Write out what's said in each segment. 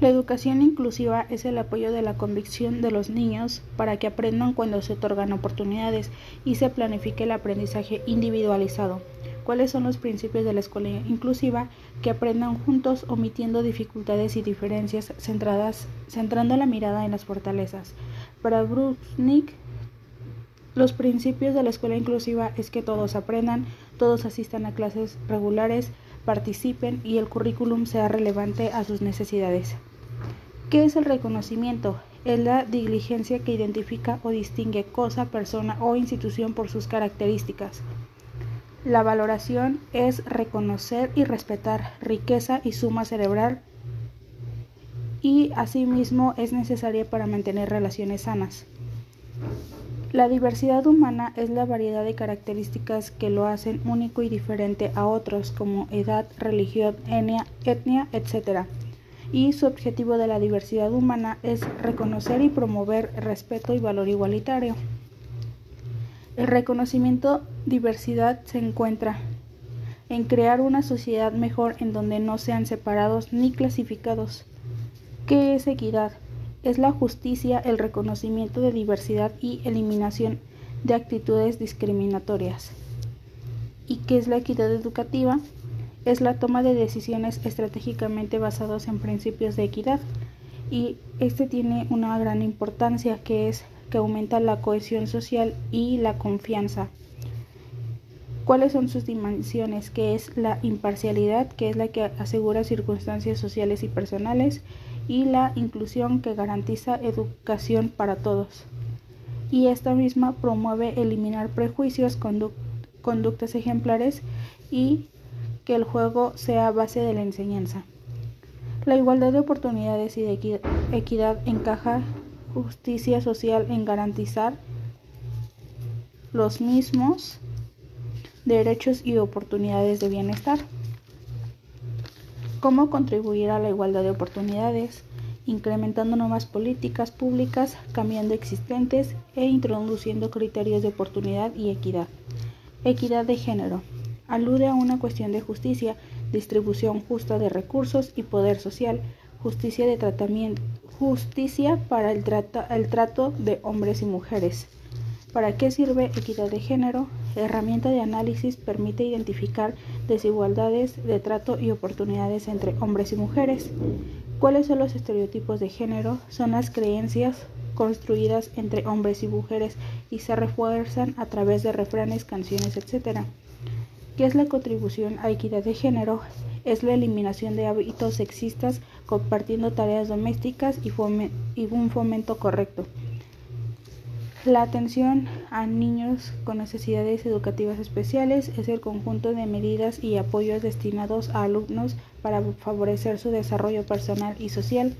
La educación inclusiva es el apoyo de la convicción de los niños para que aprendan cuando se otorgan oportunidades y se planifique el aprendizaje individualizado. ¿Cuáles son los principios de la escuela inclusiva? Que aprendan juntos omitiendo dificultades y diferencias centradas, centrando la mirada en las fortalezas. Para Nick, los principios de la escuela inclusiva es que todos aprendan, todos asistan a clases regulares, participen y el currículum sea relevante a sus necesidades. ¿Qué es el reconocimiento? Es la diligencia que identifica o distingue cosa, persona o institución por sus características. La valoración es reconocer y respetar riqueza y suma cerebral y asimismo es necesaria para mantener relaciones sanas. La diversidad humana es la variedad de características que lo hacen único y diferente a otros como edad, religión, etnia, etnia etc y su objetivo de la diversidad humana es reconocer y promover respeto y valor igualitario. El reconocimiento diversidad se encuentra en crear una sociedad mejor en donde no sean separados ni clasificados. ¿Qué es equidad? Es la justicia, el reconocimiento de diversidad y eliminación de actitudes discriminatorias. ¿Y qué es la equidad educativa? Es la toma de decisiones estratégicamente basadas en principios de equidad y este tiene una gran importancia que es que aumenta la cohesión social y la confianza. ¿Cuáles son sus dimensiones? Que es la imparcialidad, que es la que asegura circunstancias sociales y personales, y la inclusión, que garantiza educación para todos. Y esta misma promueve eliminar prejuicios, conductas ejemplares y que el juego sea base de la enseñanza. La igualdad de oportunidades y de equidad encaja justicia social en garantizar los mismos derechos y oportunidades de bienestar. ¿Cómo contribuir a la igualdad de oportunidades? Incrementando nuevas políticas públicas, cambiando existentes e introduciendo criterios de oportunidad y equidad. Equidad de género alude a una cuestión de justicia, distribución justa de recursos y poder social, justicia de tratamiento, justicia para el, el trato de hombres y mujeres. ¿Para qué sirve equidad de género? Herramienta de análisis permite identificar desigualdades de trato y oportunidades entre hombres y mujeres. ¿Cuáles son los estereotipos de género? Son las creencias construidas entre hombres y mujeres y se refuerzan a través de refranes, canciones, etc. ¿Qué es la contribución a equidad de género? Es la eliminación de hábitos sexistas compartiendo tareas domésticas y, un fomento correcto. La atención a niños con necesidades educativas especiales es el conjunto de medidas y apoyos destinados a alumnos para favorecer su desarrollo personal y social.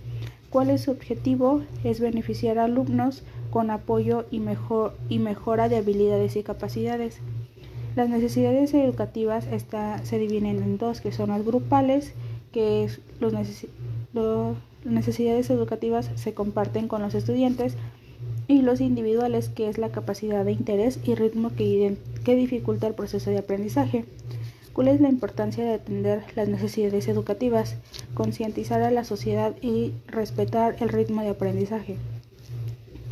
¿Cuál es su objetivo? Es beneficiar a alumnos con apoyo y, mejor, y mejora de habilidades y capacidades. Las necesidades educativas se dividen en dos, que son las grupales, que las necesidades educativas se comparten con los estudiantes, y los individuales, que es la capacidad de interés y ritmo que, que dificulta el proceso de aprendizaje. ¿Cuál es la importancia de atender las necesidades educativas? Concientizar a la sociedad y respetar el ritmo de aprendizaje.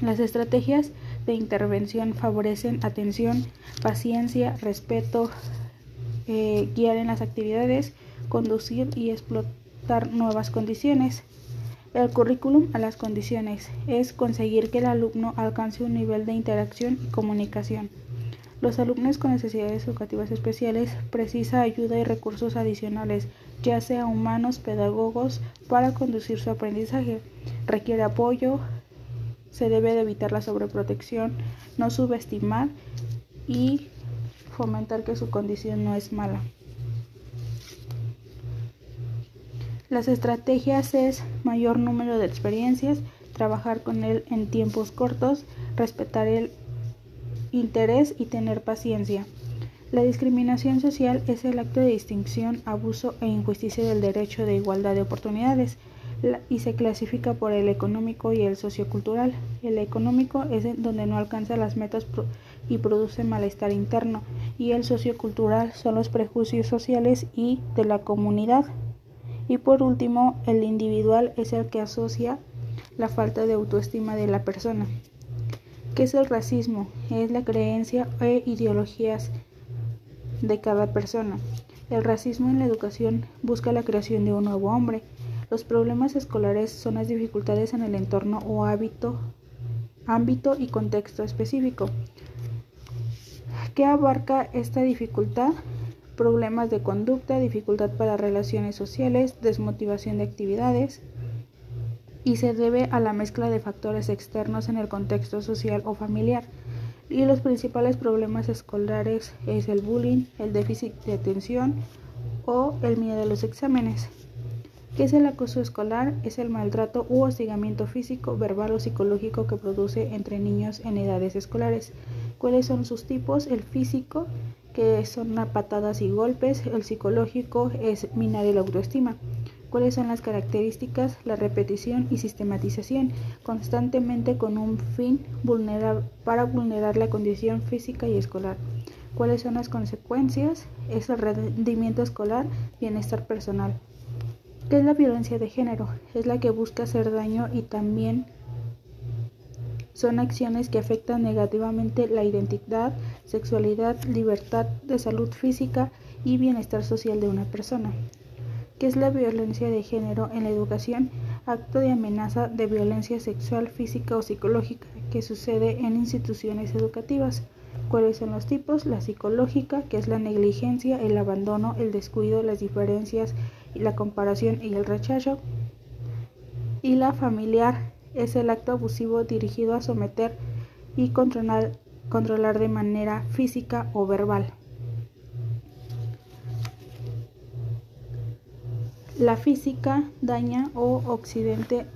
Las estrategias de intervención favorecen atención, paciencia, respeto, eh, guiar en las actividades, conducir y explotar nuevas condiciones. El currículum a las condiciones es conseguir que el alumno alcance un nivel de interacción y comunicación. Los alumnos con necesidades educativas especiales precisan ayuda y recursos adicionales, ya sea humanos, pedagogos, para conducir su aprendizaje. Requiere apoyo, se debe de evitar la sobreprotección, no subestimar y fomentar que su condición no es mala. Las estrategias es mayor número de experiencias, trabajar con él en tiempos cortos, respetar el interés y tener paciencia. La discriminación social es el acto de distinción, abuso e injusticia del derecho de igualdad de oportunidades y se clasifica por el económico y el sociocultural. El económico es donde no alcanza las metas y produce malestar interno y el sociocultural son los prejuicios sociales y de la comunidad Y por último, el individual es el que asocia la falta de autoestima de la persona. ¿Qué es el racismo? Es la creencia e ideologías de cada persona. El racismo en la educación busca la creación de un nuevo hombre. Los problemas escolares son las dificultades en el entorno o hábito, ámbito y contexto específico. ¿Qué abarca esta dificultad? Problemas de conducta, dificultad para relaciones sociales, desmotivación de actividades, y se debe a la mezcla de factores externos en el contexto social o familiar. Y los principales problemas escolares es el bullying, el déficit de atención o el miedo a los exámenes. ¿Qué es el acoso escolar? Es el maltrato u hostigamiento físico, verbal o psicológico que produce entre niños en edades escolares. ¿Cuáles son sus tipos? El físico, que son patadas y golpes. El psicológico es minar la autoestima. ¿Cuáles son las características? La repetición y sistematización, constantemente con un fin para vulnerar la condición física y escolar. ¿Cuáles son las consecuencias? Es el rendimiento escolar, bienestar personal. ¿Qué es la violencia de género? Es la que busca hacer daño y también son acciones que afectan negativamente la identidad, sexualidad, libertad de salud física y bienestar social de una persona. ¿Qué es la violencia de género en la educación? Acto de amenaza de violencia sexual, física o psicológica que sucede en instituciones educativas. ¿Cuáles son los tipos? La psicológica, que es la negligencia, el abandono, el descuido, las diferencias, la comparación y el rechazo. Y la familiar es el acto abusivo dirigido a someter y controlar, controlar de manera física o verbal. La física daña o, occidente,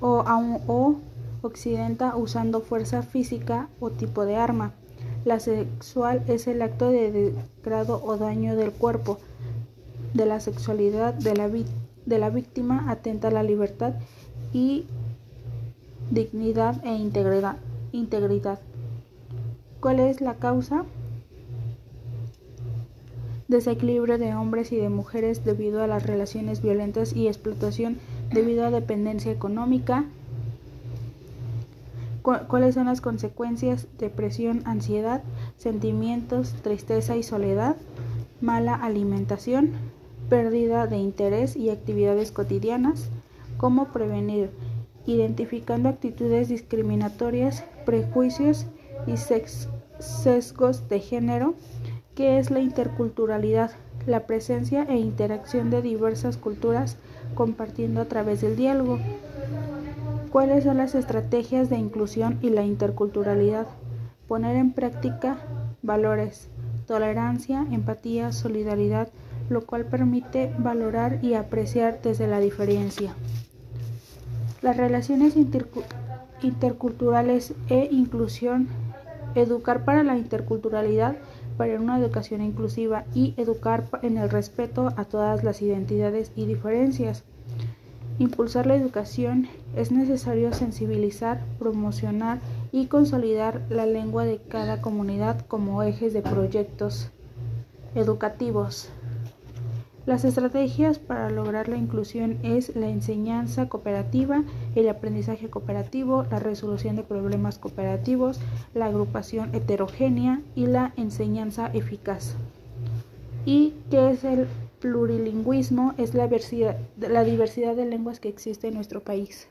o, o occidenta usando fuerza física o tipo de arma. La sexual es el acto de degrado o daño del cuerpo, de la sexualidad de la, de la víctima, atenta a la libertad y dignidad e integridad. integridad. ¿Cuál es la causa? desequilibrio de hombres y de mujeres debido a las relaciones violentas y explotación debido a dependencia económica. ¿Cuáles son las consecuencias? Depresión, ansiedad, sentimientos, tristeza y soledad, mala alimentación, pérdida de interés y actividades cotidianas. ¿Cómo prevenir? Identificando actitudes discriminatorias, prejuicios y sesgos de género ¿Qué es la interculturalidad? La presencia e interacción de diversas culturas compartiendo a través del diálogo. ¿Cuáles son las estrategias de inclusión y la interculturalidad? Poner en práctica valores, tolerancia, empatía, solidaridad, lo cual permite valorar y apreciar desde la diferencia. Las relaciones interculturales e inclusión, educar para la interculturalidad para una educación inclusiva y educar en el respeto a todas las identidades y diferencias. Impulsar la educación es necesario sensibilizar, promocionar y consolidar la lengua de cada comunidad como ejes de proyectos educativos. Las estrategias para lograr la inclusión es la enseñanza cooperativa, el aprendizaje cooperativo, la resolución de problemas cooperativos, la agrupación heterogénea y la enseñanza eficaz. ¿Y qué es el plurilingüismo? Es la diversidad, la diversidad de lenguas que existe en nuestro país.